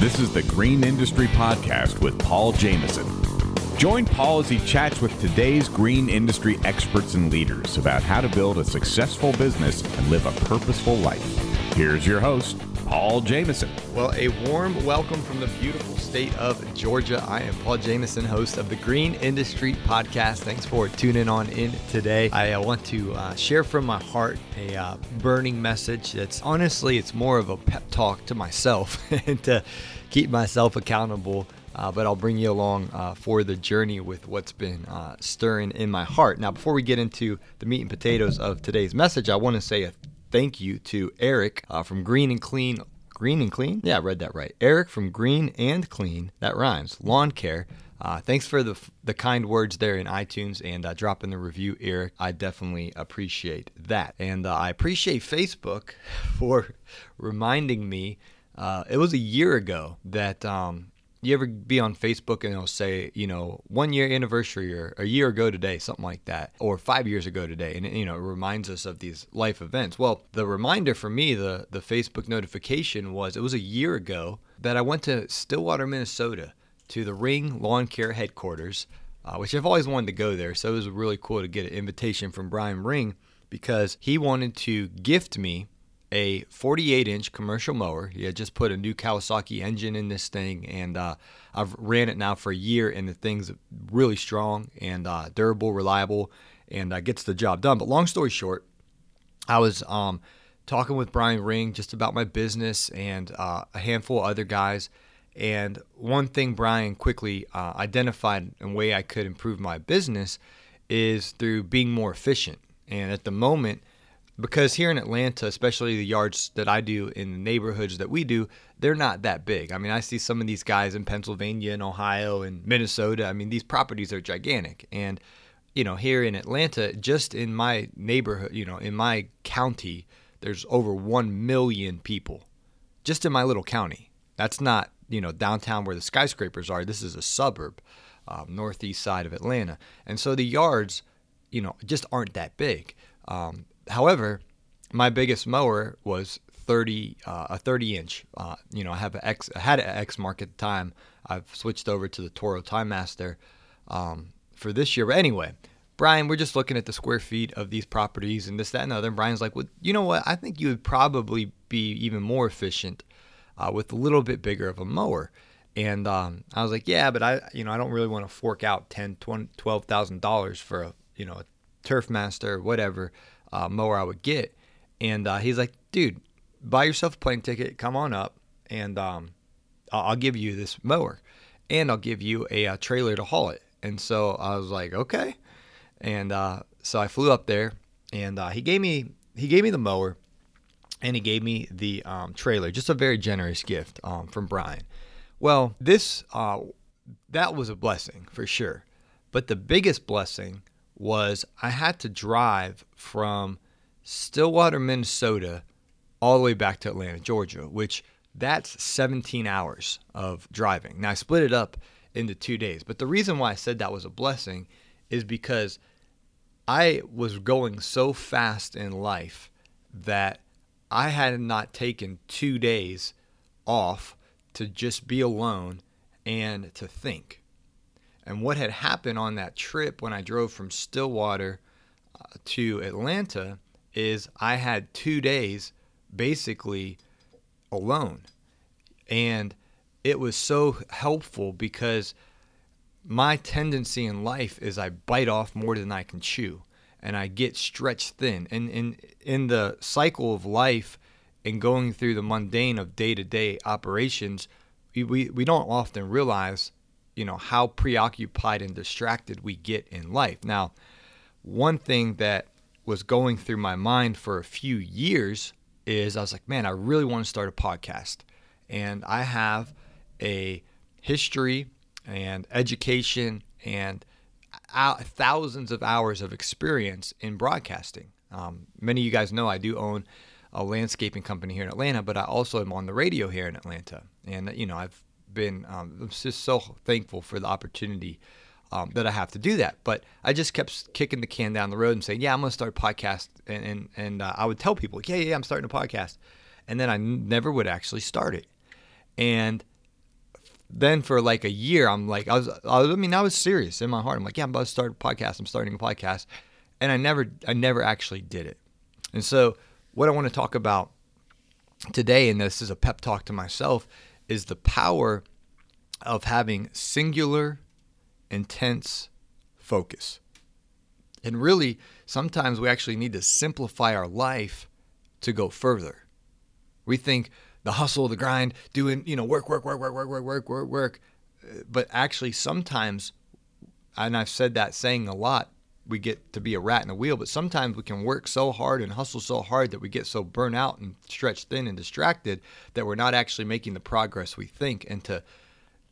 This is the Green Industry Podcast with Paul Jameson. Join Paul as he chats with today's green industry experts and leaders about how to build a successful business and live a purposeful life. Here's your host, Paul Jameson. Well, a warm welcome from the beautiful state of Georgia. I am Paul Jameson, host of the Green Industry Podcast. Thanks for tuning on in today. I uh, want to uh, share from my heart a uh, burning message that's honestly, it's more of a pep talk to myself and to keep myself accountable. Uh, but I'll bring you along uh, for the journey with what's been uh, stirring in my heart. Now, before we get into the meat and potatoes of today's message, I want to say a thank you to Eric uh, from Green and Clean. Green and Clean? Yeah, I read that right. Eric from Green and Clean. That rhymes. Lawn Care. Uh, thanks for the the kind words there in iTunes and uh, dropping the review, Eric. I definitely appreciate that, and uh, I appreciate Facebook for reminding me. Uh, it was a year ago that um, you ever be on Facebook and it'll say, you know, one year anniversary or a year ago today, something like that, or five years ago today, and you know, it reminds us of these life events. Well, the reminder for me, the the Facebook notification was it was a year ago that I went to Stillwater, Minnesota, to the Ring Lawn Care headquarters, uh, which I've always wanted to go there. So it was really cool to get an invitation from Brian Ring because he wanted to gift me a 48 inch commercial mower. He had just put a new Kawasaki engine in this thing, and uh, I've ran it now for a year, and the thing's really strong and uh, durable, reliable, and uh, gets the job done. But long story short, I was um, talking with Brian Ring just about my business and uh, a handful of other guys. And one thing Brian quickly uh, identified a way I could improve my business is through being more efficient. And at the moment, because here in Atlanta, especially the yards that I do in the neighborhoods that we do, they're not that big. I mean, I see some of these guys in Pennsylvania and Ohio and Minnesota. I mean, these properties are gigantic. And, you know, here in Atlanta, just in my neighborhood, you know, in my county, there's over 1 million people just in my little county. That's not, you know, downtown where the skyscrapers are. This is a suburb, um, northeast side of Atlanta. And so the yards, you know, just aren't that big. Um, however, my biggest mower was 30 uh, a 30 inch. Uh, you know, I have an X I had an Exmark at the time. I've switched over to the Toro Time Master um, for this year. But anyway, Brian, we're just looking at the square feet of these properties and this, that, and the other. And Brian's like, well, you know what? I think you would probably be even more efficient uh, with a little bit bigger of a mower. And um, I was like, yeah, but I, you know, I don't really want to fork out ten, twelve thousand dollars for a, you know, a Turf Master or whatever uh, mower I would get. And uh, he's like, dude, buy yourself a plane ticket, come on up, and um, I'll, give you this mower, and I'll give you a, a, uh, trailer to haul it. And so I was like, okay. And uh, so I flew up there, and uh, he gave me he gave me the mower, and he gave me the um, trailer. Just a very generous gift um, from Brian. Well, this uh, that was a blessing for sure, but the biggest blessing was I had to drive from Stillwater, Minnesota, all the way back to Atlanta, Georgia, which that's 17 hours of driving. Now I split it up into two days, but the reason why I said that was a blessing is because I was going so fast in life that I had not taken two days off to just be alone and to think. And what had happened on that trip when I drove from Stillwater uh, to Atlanta is I had two days basically alone. And it was so helpful because my tendency in life is I bite off more than I can chew and I get stretched thin. And in in the cycle of life and going through the mundane of day to day operations, we, we, we don't often realize you know how preoccupied and distracted we get in life. Now, one thing that was going through my mind for a few years is I was like, man, I really want to start a podcast. And I have a history and education and thousands of hours of experience in broadcasting. Um, many of you guys know I do own a landscaping company here in Atlanta, but I also am on the radio here in Atlanta. And, you know, I've been um, I'm just so thankful for the opportunity um, that I have to do that. But I just kept kicking the can down the road and saying, "Yeah, I'm going to start a podcast," and and, and uh, I would tell people, "Yeah, yeah, I'm starting a podcast," and then I never would actually start it. And then for like a year, I'm like, I was, I, was, I mean, I was serious in my heart. I'm like, yeah, I'm about to start a podcast. I'm starting a podcast, and I never, I never actually did it. And so, what I want to talk about today, and this is a pep talk to myself, is the power of having singular, intense focus. And really, sometimes we actually need to simplify our life to go further. We think the hustle, the grind, doing, you know, work, work, work, work, work, work, work, work, work. But actually, sometimes, and I've said that saying a lot, we get to be a rat in a wheel, but sometimes we can work so hard and hustle so hard that we get so burnt out and stretched thin and distracted that we're not actually making the progress we think. And to,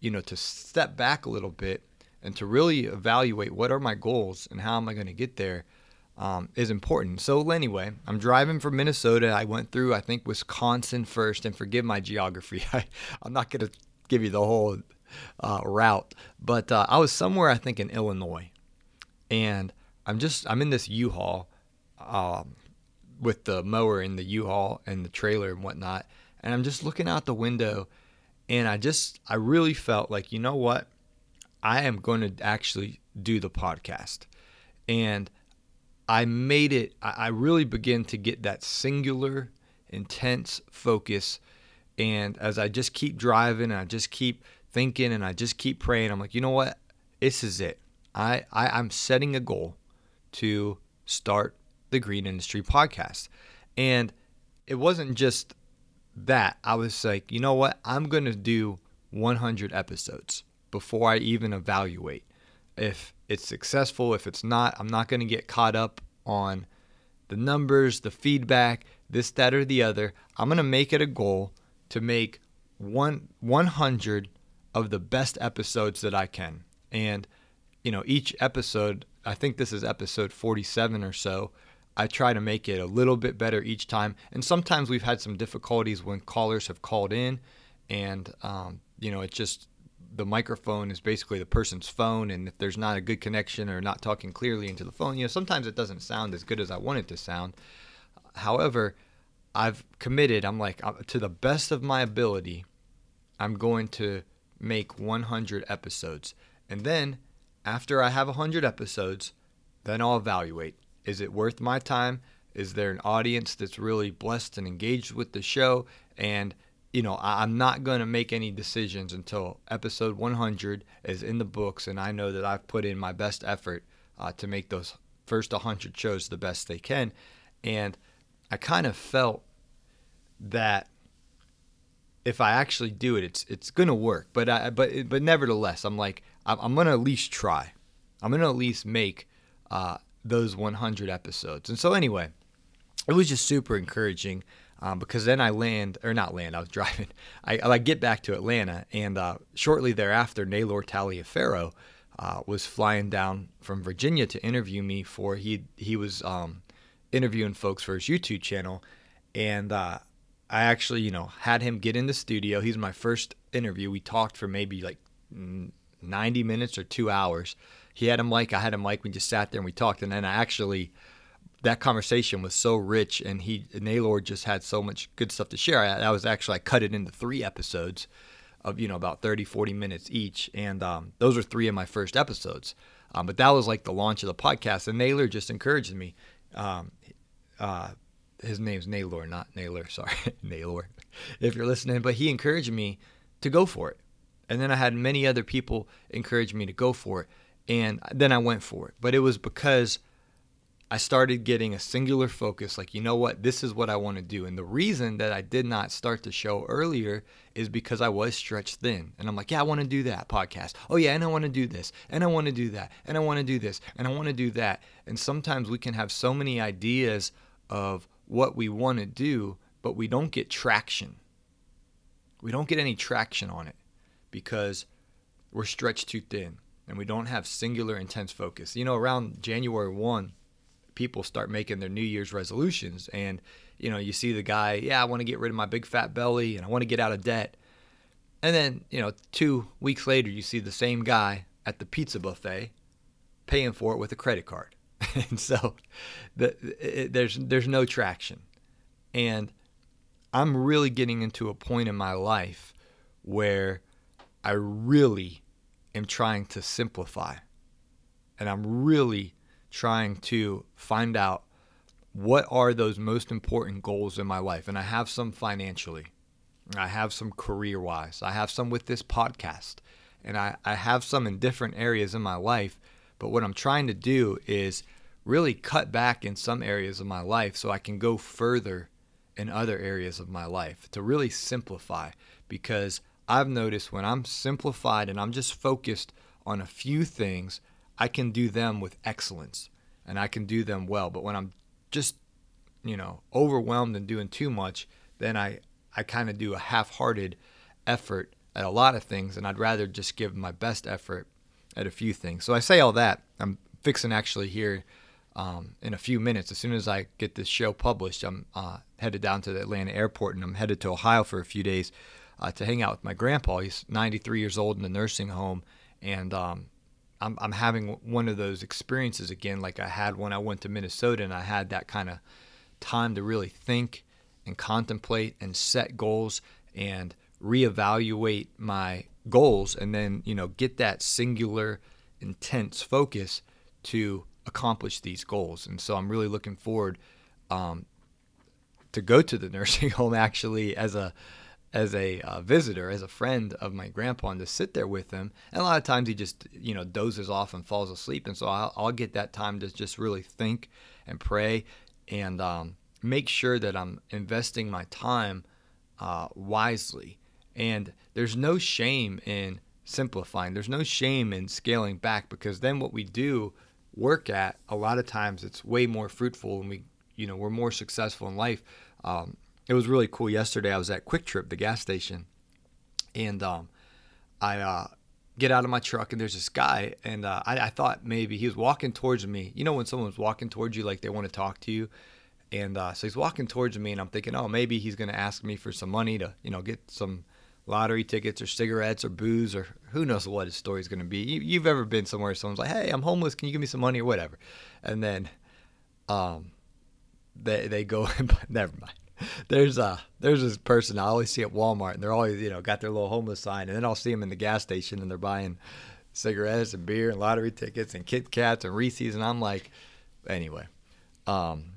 you know, to step back a little bit and to really evaluate what are my goals and how am I going to get there um, is important. So anyway, I'm driving from Minnesota. I went through, I think, Wisconsin first, and forgive my geography. I, I'm not going to give you the whole uh, route, but uh, I was somewhere, I think, in Illinois, and I'm just I'm in this U-Haul um, with the mower in the U-Haul and the trailer and whatnot, and I'm just looking out the window, and I just I really felt like you know what, I am going to actually do the podcast, and I made it, I really began to get that singular, intense focus. And as I just keep driving and I just keep thinking and I just keep praying, I'm like, you know what? This is it. I, I I'm setting a goal to start the Green Industry podcast. And it wasn't just that. I was like, you know what? I'm going to do 100 episodes before I even evaluate if it's successful. If it's not, I'm not going to get caught up on the numbers, the feedback, this, that, or the other. I'm going to make it a goal to make one 100 of the best episodes that I can. And, you know, each episode, I think this is episode 47 or so. I try to make it a little bit better each time. And sometimes we've had some difficulties when callers have called in and, um, you know, it just the microphone is basically the person's phone, and if there's not a good connection or not talking clearly into the phone, you know, sometimes it doesn't sound as good as I want it to sound. However, I've committed, I'm like, uh, to the best of my ability, I'm going to make 100 episodes. And then after I have 100 episodes, then I'll evaluate. Is it worth my time? Is there an audience that's really blessed and engaged with the show? And you know, I'm not going to make any decisions until episode 100 is in the books, and I know that I've put in my best effort uh, to make those first 100 shows the best they can. And I kind of felt that if I actually do it, it's it's going to work. But I, but but nevertheless, I'm like I'm, going to at least try. I'm going to at least make uh, those 100 episodes. And so anyway, it was just super encouraging um, because then I land or not land. I was driving. I, I get back to Atlanta, and uh, shortly thereafter, Naylor Taliaferro uh, was flying down from Virginia to interview me for he he was um, interviewing folks for his YouTube channel, and uh, I actually you know had him get in the studio. He's my first interview. We talked for maybe like 90 minutes or two hours. He had a mic. I had a mic. We just sat there and we talked, and then I actually that conversation was so rich, and he Naylor just had so much good stuff to share. I, I, was actually I cut it into three episodes of you know about 30, 40 minutes each, and um, those are three of my first episodes. Um, but that was like the launch of the podcast, and Naylor just encouraged me. Um, uh, his name's Naylor, not Naylor. Sorry, Naylor, if you're listening. But he encouraged me to go for it, and then I had many other people encourage me to go for it, and then I went for it. But it was because I started getting a singular focus like, you know what, this is what I want to do. And the reason that I did not start the show earlier is because I was stretched thin. And I'm like, yeah, I want to do that podcast. Oh, yeah, and I want to do this, and I want to do that, and I want to do this, and I want to do that. And sometimes we can have so many ideas of what we want to do, but we don't get traction. We don't get any traction on it because we're stretched too thin and we don't have singular intense focus. You know, around January 1, people start making their New Year's resolutions. And, you know, you see the guy, yeah, I want to get rid of my big fat belly and I want to get out of debt. And then, you know, two weeks later, you see the same guy at the pizza buffet paying for it with a credit card. and so the, it, there's, there's no traction. And I'm really getting into a point in my life where I really am trying to simplify. And I'm really trying to find out what are those most important goals in my life. And I have some financially, I have some career wise, I have some with this podcast, and I, I have some in different areas in my life. But what I'm trying to do is really cut back in some areas of my life so I can go further in other areas of my life to really simplify because I've noticed when I'm simplified and I'm just focused on a few things, I can do them with excellence and I can do them well. But when I'm just, you know, overwhelmed and doing too much, then I, I kind of do a half hearted effort at a lot of things, and I'd rather just give my best effort at a few things. So I say all that. I'm fixing actually here um, in a few minutes. As soon as I get this show published, I'm uh, headed down to the Atlanta airport and I'm headed to Ohio for a few days uh, to hang out with my grandpa. He's 93 years old in a nursing home, and um, I'm, I'm having one of those experiences again, like I had when I went to Minnesota, and I had that kind of time to really think and contemplate and set goals and reevaluate my goals, and then you know get that singular, intense focus to accomplish these goals. And so I'm really looking forward um, to go to the nursing home actually as a as a uh, visitor, as a friend of my grandpa, and to sit there with him. And a lot of times he just, you know, dozes off and falls asleep. And so I'll, I'll get that time to just really think and pray and um, make sure that I'm investing my time uh, wisely. And there's no shame in simplifying, there's no shame in scaling back because then what we do work at, a lot of times it's way more fruitful and we, you know, we're more successful in life. Um, it was really cool. Yesterday, I was at QuikTrip, the gas station, and um, I uh, get out of my truck, and there's this guy, and uh, I, I, thought maybe he was walking towards me. You know, when someone's walking towards you, like they want to talk to you, and uh, so he's walking towards me, and I'm thinking, oh, maybe he's going to ask me for some money to, you know, get some lottery tickets or cigarettes or booze or who knows what his story's going to be. You, have ever been somewhere someone's like, "Hey, I'm homeless. Can you give me some money or whatever?" And then, um, they they go and never mind there's a there's this person I always see at Walmart, and they're always you know got their little homeless sign, and then I'll see them in the gas station, and they're buying cigarettes and beer and lottery tickets and Kit Kats and Reese's, and I'm like, anyway, um,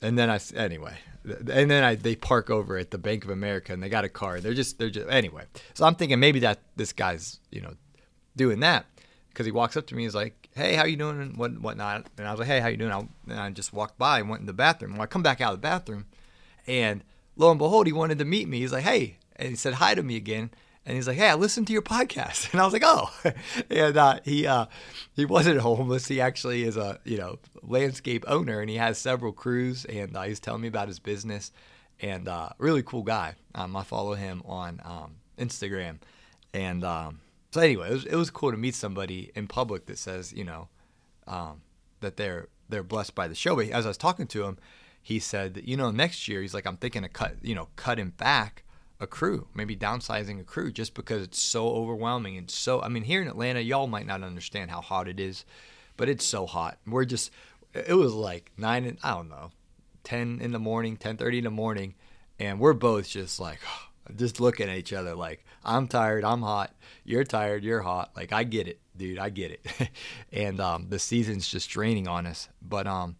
and then I anyway, and then I they park over at the Bank of America, and they got a car, and they're just they're just anyway. So I'm thinking maybe that this guy's you know doing that because he walks up to me, he's like, "Hey, how you doing?" and what whatnot, and I was like, "Hey, how you doing?" I, and I just walked by and went in the bathroom. When I come back out of the bathroom and lo and behold, he wanted to meet me. He's like, hey, and he said hi to me again. And he's like, "Hey, I listened to your podcast," and I was like, "Oh," and uh, he uh, he wasn't homeless. He actually is a you know landscape owner, and he has several crews. And uh, he's telling me about his business, and uh, really cool guy. Um, I follow him on um, Instagram, and um, so anyway, it was, it was cool to meet somebody in public that says you know um, that they're they're blessed by the show. But as I was talking to him, he said that you know next year he's like I'm thinking of cut you know cutting back a crew, maybe downsizing a crew just because it's so overwhelming and so I mean here in Atlanta y'all might not understand how hot it is, but it's so hot. We're just it was like 9 and I don't know, 10 in the morning, 10:30 in the morning and we're both just like just looking at each other like I'm tired, I'm hot, you're tired, you're hot. Like I get it, dude, I get it. and um, the season's just draining on us. But um,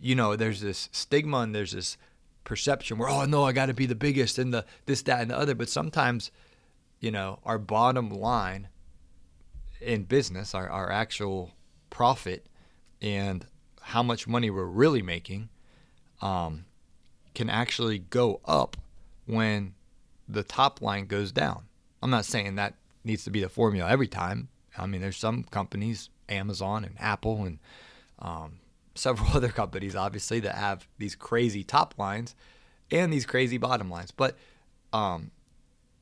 you know, there's this stigma and there's this perception where, oh no, I got to be the biggest and the this, that, and the other. But sometimes, you know, our bottom line in business, our, our actual profit and how much money we're really making, um, can actually go up when the top line goes down. I'm not saying that needs to be the formula every time. I mean, there's some companies, Amazon and Apple and um, several other companies, obviously, that have these crazy top lines and these crazy bottom lines. But, um,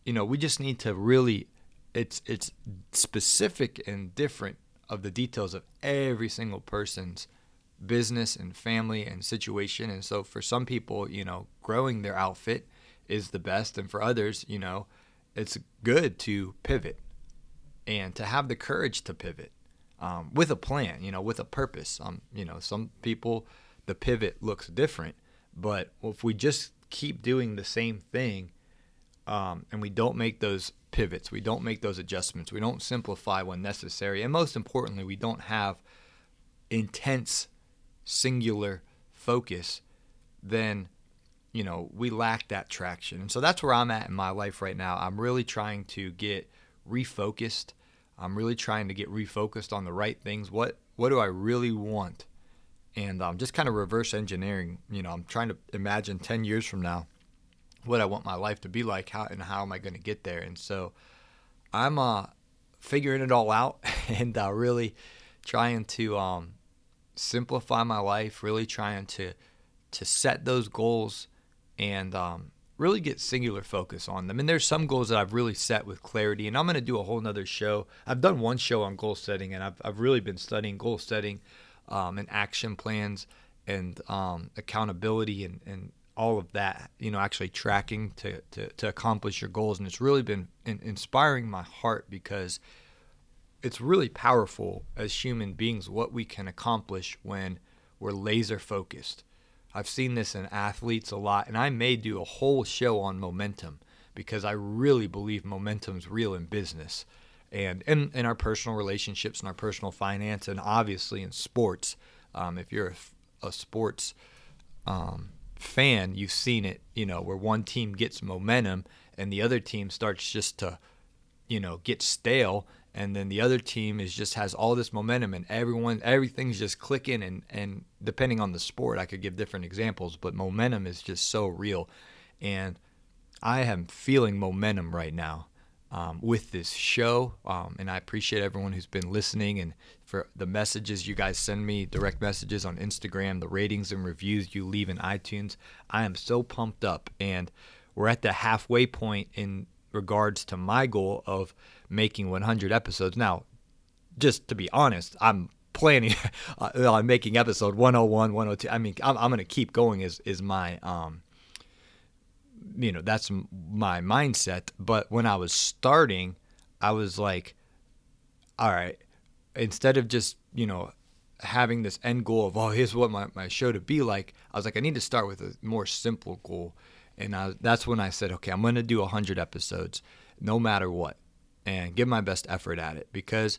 you know, we just need to really, it's it's specific and different of the details of every single person's business and family and situation. And so for some people, you know, growing their outfit is the best. And for others, you know, it's good to pivot and to have the courage to pivot um, with a plan, you know, with a purpose. Um, you know, some people the pivot looks different, but if we just keep doing the same thing um, and we don't make those pivots, we don't make those adjustments, we don't simplify when necessary, and most importantly, we don't have intense, singular focus, then you know we lack that traction. And so that's where I'm at in my life right now. I'm really trying to get refocused. I'm really trying to get refocused on the right things. What what do I really want? And um, just kind of reverse engineering. You know, I'm trying to imagine 10 years from now what I want my life to be like, how and how am I going to get there? And so I'm uh, figuring it all out and uh, really trying to um, simplify my life, really trying to to set those goals and um, really get singular focus on them. And there's some goals that I've really set with clarity, and I'm going to do a whole nother show. I've done one show on goal setting, and I've, I've really been studying goal setting um, and action plans and um, accountability and, and all of that, you know, actually tracking to, to, to accomplish your goals. And it's really been in, inspiring my heart because it's really powerful as human beings what we can accomplish when we're laser focused. I've seen this in athletes a lot, and I may do a whole show on momentum because I really believe momentum's real in business and in, in our personal relationships and our personal finance, and obviously in sports. Um, if you're a, a sports um, fan, you've seen it, you know, where one team gets momentum and the other team starts just to, you know, get stale. And then the other team is just has all this momentum and everyone, everything's just clicking. And, and depending on the sport, I could give different examples, but momentum is just so real. And I am feeling momentum right now um, with this show. Um, and I appreciate everyone who's been listening and for the messages you guys send me, direct messages on Instagram, the ratings and reviews you leave in iTunes. I am so pumped up. And we're at the halfway point in regards to my goal of making 100 episodes. Now, just to be honest, I'm planning on making episode 101, 102. I mean, I'm, I'm going to keep going is, is my, um, you know that's my mindset but when i was starting i was like all right instead of just you know having this end goal of oh here's what my, my show to be like i was like i need to start with a more simple goal and I, that's when i said okay i'm going to do 100 episodes no matter what and give my best effort at it because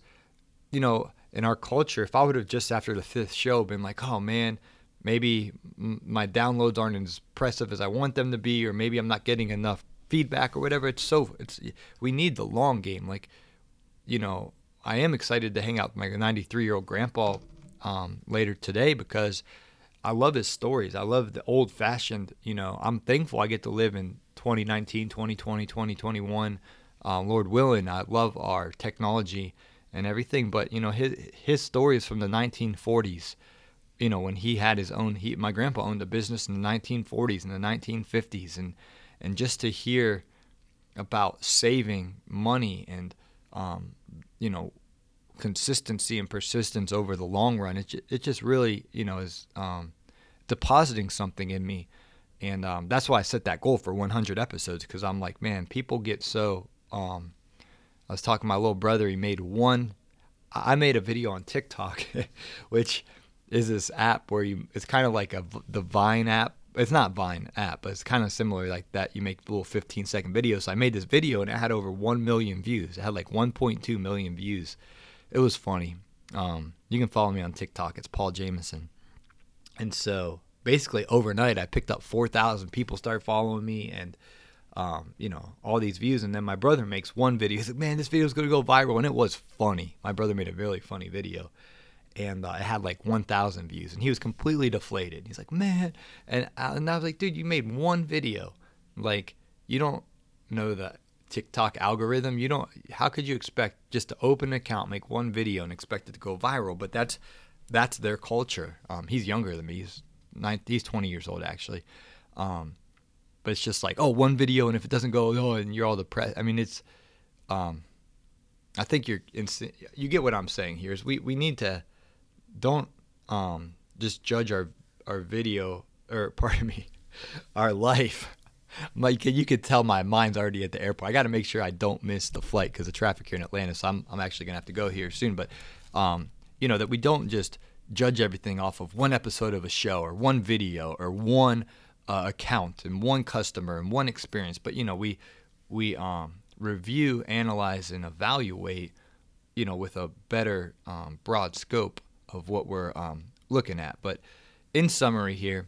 you know in our culture if i would have just after the fifth show been like oh man maybe my downloads aren't as impressive as I want them to be, or maybe I'm not getting enough feedback or whatever. It's so it's we need the long game. Like, you know, I am excited to hang out with my 93 year old grandpa um, later today because I love his stories. I love the old fashioned. You know, I'm thankful I get to live in 2019, 2020, 2021. Um, Lord willing, I love our technology and everything. But you know, his his story is from the 1940s you know when he had his own he my grandpa owned a business in the 1940s and the 1950s and and just to hear about saving money and um, you know consistency and persistence over the long run it, it just really you know is um, depositing something in me and um, that's why I set that goal for 100 episodes because I'm like man people get so um, I was talking to my little brother he made one I made a video on TikTok which is this app where you it's kind of like a the Vine app. It's not Vine app, but it's kind of similar like that. You make little 15 second videos. So I made this video and it had over 1 million views. It had like 1.2 million views. It was funny. Um, you can follow me on TikTok. It's Paul Jameson. And so basically overnight, I picked up 4,000 people started following me and, um, you know, all these views. And then my brother makes one video. He's like, man, this video is going to go viral. And it was funny. My brother made a really funny video and uh, it had like 1,000 views, and he was completely deflated. He's like, man, and I, and I was like, dude, you made one video, like you don't know the TikTok algorithm. You don't. How could you expect just to open an account, make one video, and expect it to go viral? But that's that's their culture. Um, he's younger than me. He's nine, he's 20 years old actually. Um, but it's just like, oh, one video, and if it doesn't go, oh, and you're all depressed. I mean, it's. Um, I think you're. You get what I'm saying here. Is we we need to don't um, just judge our our video or pardon me, our life. Like you could tell my mind's already at the airport. I got to make sure I don't miss the flight because the traffic here in Atlanta. So I'm I'm actually gonna have to go here soon. But um, you know that we don't just judge everything off of one episode of a show or one video or one uh, account and one customer and one experience. But you know we we um, review, analyze, and evaluate, you know, with a better um, broad scope of what we're um, looking at. But in summary, here,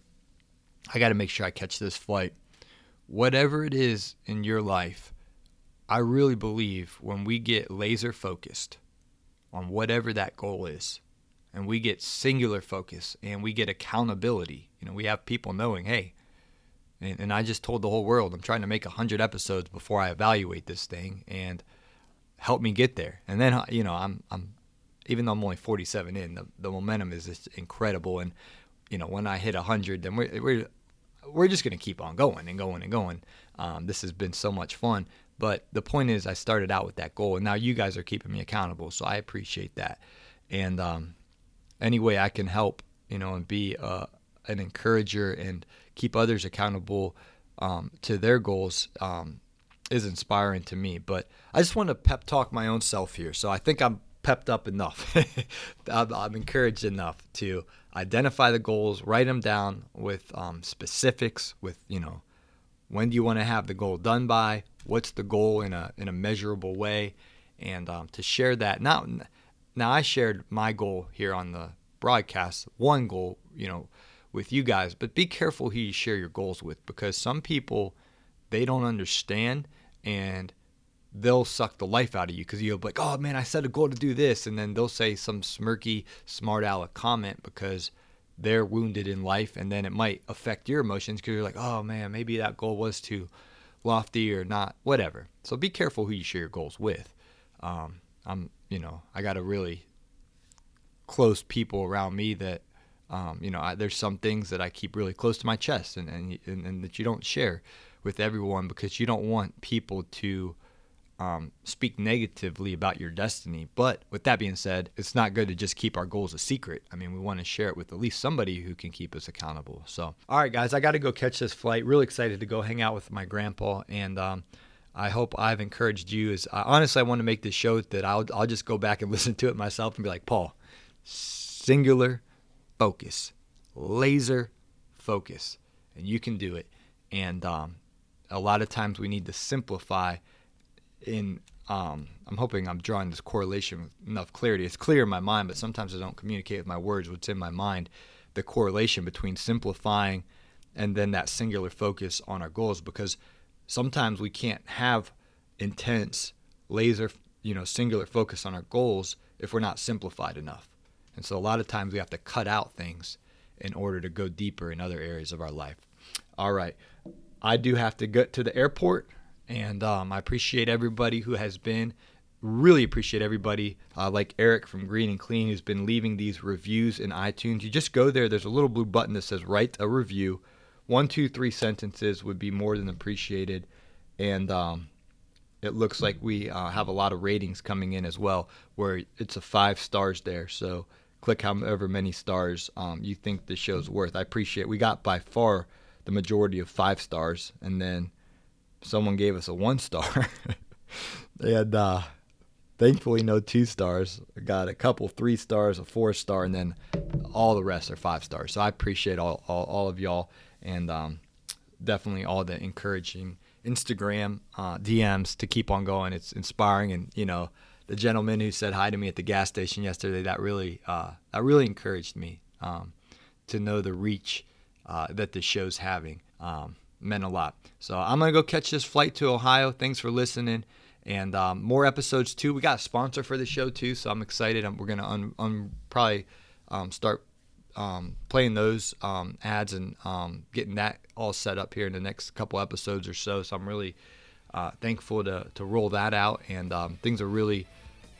I got to make sure I catch this flight. Whatever it is in your life, I really believe when we get laser focused on whatever that goal is, and we get singular focus and we get accountability, you know, we have people knowing, hey, and, and I just told the whole world I'm trying to make 100 episodes before I evaluate this thing and help me get there. And then, you know, I'm, I'm even though I'm only 47 in, the, the momentum is just incredible. And, you know, when I hit 100, then we're, we're, we're just going to keep on going and going and going. Um, this has been so much fun. But the point is, I started out with that goal, and now you guys are keeping me accountable. So I appreciate that. And um, any way I can help, you know, and be uh, an encourager and keep others accountable um, to their goals um, is inspiring to me. But I just want to pep talk my own self here. So I think I'm pepped up enough. I'm, I'm, encouraged enough to identify the goals, write them down with um, specifics, with you know, when do you want to have the goal done by? What's the goal in a in a measurable way? And um, to share that now, now I shared my goal here on the broadcast, one goal, you know, with you guys, but be careful who you share your goals with because some people they don't understand and they'll suck the life out of you because you'll be like, oh man, I set a goal to do this, and then they'll say some smirky, smart aleck comment because they're wounded in life, and then it might affect your emotions because you're like, oh man, maybe that goal was too lofty or not, whatever. So be careful who you share your goals with. Um, I'm, you know, I got a really close people around me that um, you know, I, there's some things that I keep really close to my chest and, and, and, and, that you don't share with everyone because you don't want people to um, speak negatively about your destiny. But with that being said, it's not good to just keep our goals a secret. I mean, we want to share it with at least somebody who can keep us accountable. So, all right, guys, I got to go catch this flight. Really excited to go hang out with my grandpa. And um, I hope I've encouraged you. As uh, honestly, I want to make this show that I'll, I'll just go back and listen to it myself and be like, Paul, singular focus, laser focus, and you can do it. And um, a lot of times we need to simplify. In um, I'm hoping I'm drawing this correlation with enough clarity. It's clear in my mind, but sometimes I don't communicate with my words what's in my mind. The correlation between simplifying and then that singular focus on our goals, because sometimes we can't have intense laser, you know, singular focus on our goals if we're not simplified enough. And so a lot of times we have to cut out things in order to go deeper in other areas of our life. All right. I do have to get to the airport, and um, I appreciate everybody who has been. Really appreciate everybody uh, like Eric from Green and Clean who's been leaving these reviews in iTunes. You just go there, there's a little blue button that says write a review. One, two, three sentences would be more than appreciated. And um, it looks like we uh, have a lot of ratings coming in as well, where it's a five stars there. So click however many stars um, you think the show's worth. I appreciate. We got by far the majority of five stars, and then someone gave us a one star. and uh, thankfully, no two stars. Got a couple three stars, a four star, and then all the rest are five stars. So I appreciate all all, all of y'all, and um, definitely all the encouraging Instagram uh, DMs to keep on going. It's inspiring, and you know the gentleman who said hi to me at the gas station yesterday that really uh, that really encouraged me um, to know the reach uh, that the show's having um, meant a lot. So I'm gonna go catch this flight to Ohio. Thanks for listening, and um, more episodes too. We got a sponsor for the show too, so I'm excited. we're gonna un, un, probably um, start um, playing those um, ads and getting that all set up here in the next couple episodes or so. So I'm really uh, thankful to, to roll that out, and things are really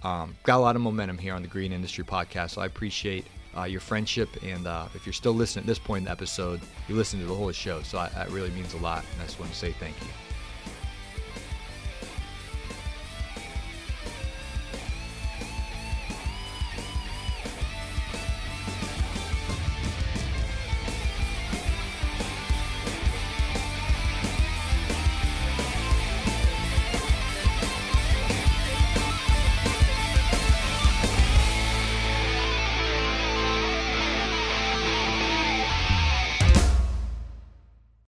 um, got a lot of momentum here on the Green Industry Podcast. So I appreciate uh, your friendship. And uh, if you're still listening at this point in the episode, you listen to the whole show. So I, that really means a lot. And I just want to say thank you.